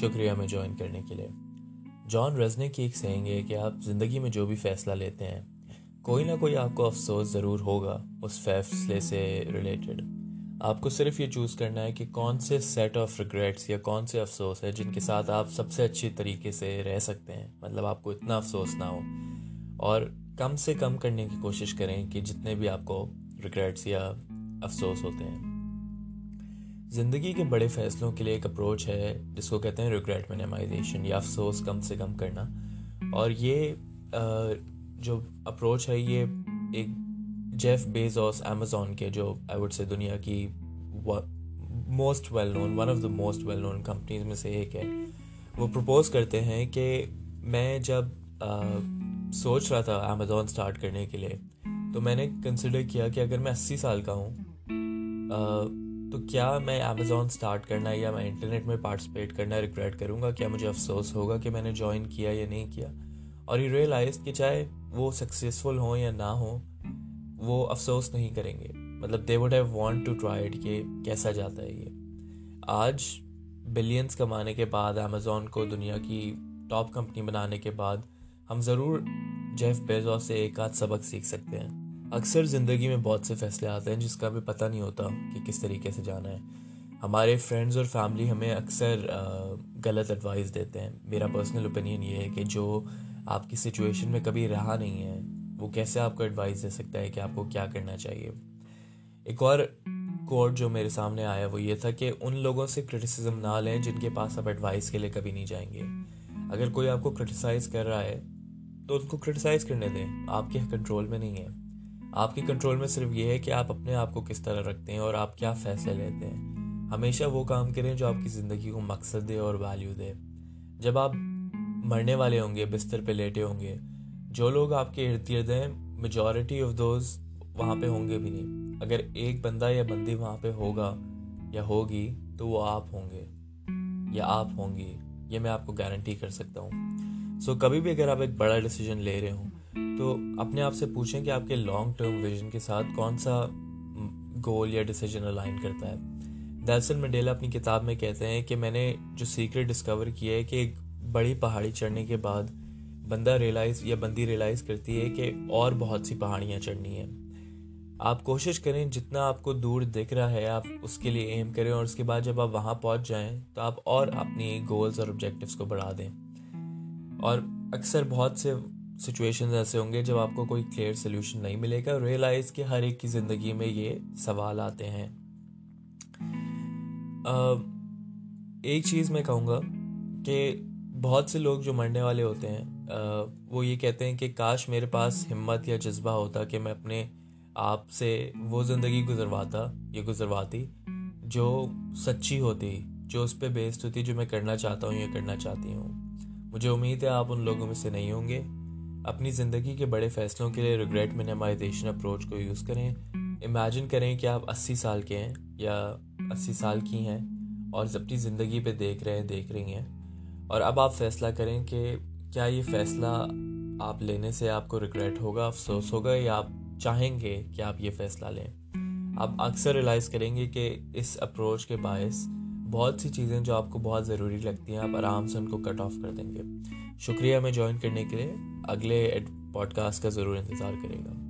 शुक्रिया मैं ज्वाइन करने के लिए। जॉन रजने की एक सेइंग है कि आप ज़िंदगी में जो भी फ़ैसला लेते हैं, कोई ना कोई आपको अफसोस ज़रूर होगा उस फैसले से रिलेटेड आपको सिर्फ़ ये चूज़ करना है कि कौन से सेट ऑफ़ रिग्रेट्स या कौन से अफसोस है जिनके साथ आप सबसे अच्छी तरीके से रह सकते हैं। मतलब आपको इतना अफसोस ना हो। और कम से कम करने की कोशिश करें कि जितने भी आपको रिग्रेट्स या अफसोस होते हैं। ज़िंदगी के बड़े फैसलों के लिए एक अप्रोच है जिसको कहते हैं रिग्रेट मिनिमाइजेशन या अफसोस कम से कम करना। और ये जो अप्रोच है ये एक जेफ बेजोस अमेजोन के जो आई वुड से दुनिया की most well known one of the most well known companies में से एक है। वो प्रपोज करते हैं कि मैं जब आ, सोच रहा था अमेजोन स्टार्ट करने के लिए तो मैंने कंसिडर किया कि अगर मैं अस्सी साल का हूँ तो क्या मैं अमेज़ोन स्टार्ट करना या मैं इंटरनेट में पार्टिसिपेट करना रिग्रेट करूँगा? क्या मुझे अफसोस होगा कि मैंने ज्वाइन किया या नहीं किया? और ये रियलाइज़ कि चाहे वो सक्सेसफुल हो या ना हो, वो अफसोस नहीं करेंगे। मतलब they would have want to try it कि कैसा जाता है ये। आज बिलियंस कमाने के बाद अमेज़ोन को दुनिया की टॉप कंपनी बनाने के बाद, हम ज़रूर जेफ बेजो से एक आध सबक सीख सकते हैं। अक्सर ज़िंदगी में बहुत से फैसले आते हैं जिसका हमें पता नहीं होता कि किस तरीके से जाना है। हमारे फ्रेंड्स और फैमिली हमें अक्सर गलत एडवाइस देते हैं। मेरा पर्सनल ओपिनियन ये है कि जो आपकी सिचुएशन में कभी रहा नहीं है, वो कैसे आपको एडवाइस दे सकता है कि आपको क्या करना चाहिए? एक और कोड जो मेरे सामने आया वो ये था कि उन लोगों से क्रिटिसिज्म ना लें जिनके पास आप एडवाइस के लिए कभी नहीं जाएँगे। अगर कोई आपको क्रिटिसाइज कर रहा है तो उनको क्रिटिसाइज करने दें। आपके कंट्रोल में नहीं है। आपके कंट्रोल में सिर्फ़ ये है कि आप अपने आप को किस तरह रखते हैं और आप क्या फैसले लेते हैं। हमेशा वो काम करें जो आपकी ज़िंदगी को मकसद दे और वैल्यू दे। जब आप मरने वाले होंगे बिस्तर पे लेटे होंगे जो लोग आपके इर्द गिर्द हैं मेजोरिटी ऑफ़ दोज वहाँ पे होंगे भी नहीं। अगर एक बंदा या बंदी वहाँ पे होगा या होगी तो वो आप होंगे या आप होंगी ये मैं आपको गारंटी कर सकता हूँ। सो so, कभी भी अगर आप एक बड़ा डिसीज़न ले रहे हों तो अपने आप से पूछें कि आपके लॉन्ग टर्म विजन के साथ कौन सा गोल या डिसीज़न अलाइन करता है। दरअसल मंडेला अपनी किताब में कहते हैं कि मैंने जो सीक्रेट डिस्कवर किया है कि एक बड़ी पहाड़ी चढ़ने के बाद बंदा रियलाइज़ या बंदी रियलाइज़ करती है कि और बहुत सी पहाड़ियाँ चढ़नी है। आप कोशिश करें जितना आपको दूर दिख रहा है आप उसके लिए एम करें और उसके बाद जब आप वहाँ पहुँच जाएँ तो आप और अपनी गोल्स और ऑब्जेक्टिव्स को बढ़ा दें। और अक्सर बहुत से सिचुएशंस ऐसे होंगे जब आपको कोई क्लियर सोल्यूशन नहीं मिलेगा। रियलाइज़ कि हर एक की ज़िंदगी में ये सवाल आते हैं। एक चीज़ मैं कहूँगा कि बहुत से लोग जो मरने वाले होते हैं वो ये कहते हैं कि काश मेरे पास हिम्मत या जज्बा होता कि मैं अपने आप से वो ज़िंदगी गुजरवाता, या गुजरवाती, जो सच्ची होती, जो उस पर बेस्ड होती, जो मैं करना चाहता हूँ या करना चाहती हूँ। मुझे उम्मीद है आप उन लोगों में से नहीं होंगे। अपनी ज़िंदगी के बड़े फैसलों के लिए रिग्रेट मिनिमाइजेशन अप्रोच को यूज़ करें। इमेजिन करें कि आप 80 साल के हैं या 80 साल की हैं और अपनी ज़िंदगी पे देख रहे हैं, देख रही हैं। और अब आप फैसला करें कि क्या ये फ़ैसला आप लेने से आपको रिग्रेट होगा, अफसोस होगा या आप चाहेंगे कि आप ये फ़ैसला लें। आप अक्सर रियलाइज़ करेंगे कि इस अप्रोच के बायस बहुत सी चीज़ें जो आपको बहुत ज़रूरी लगती हैं, आप आराम से उनको कट ऑफ़ कर देंगे। शुक्रिया मैं ज्वाइन करने के लिए। अगले पॉडकास्ट का ज़रूर इंतज़ार करेगा।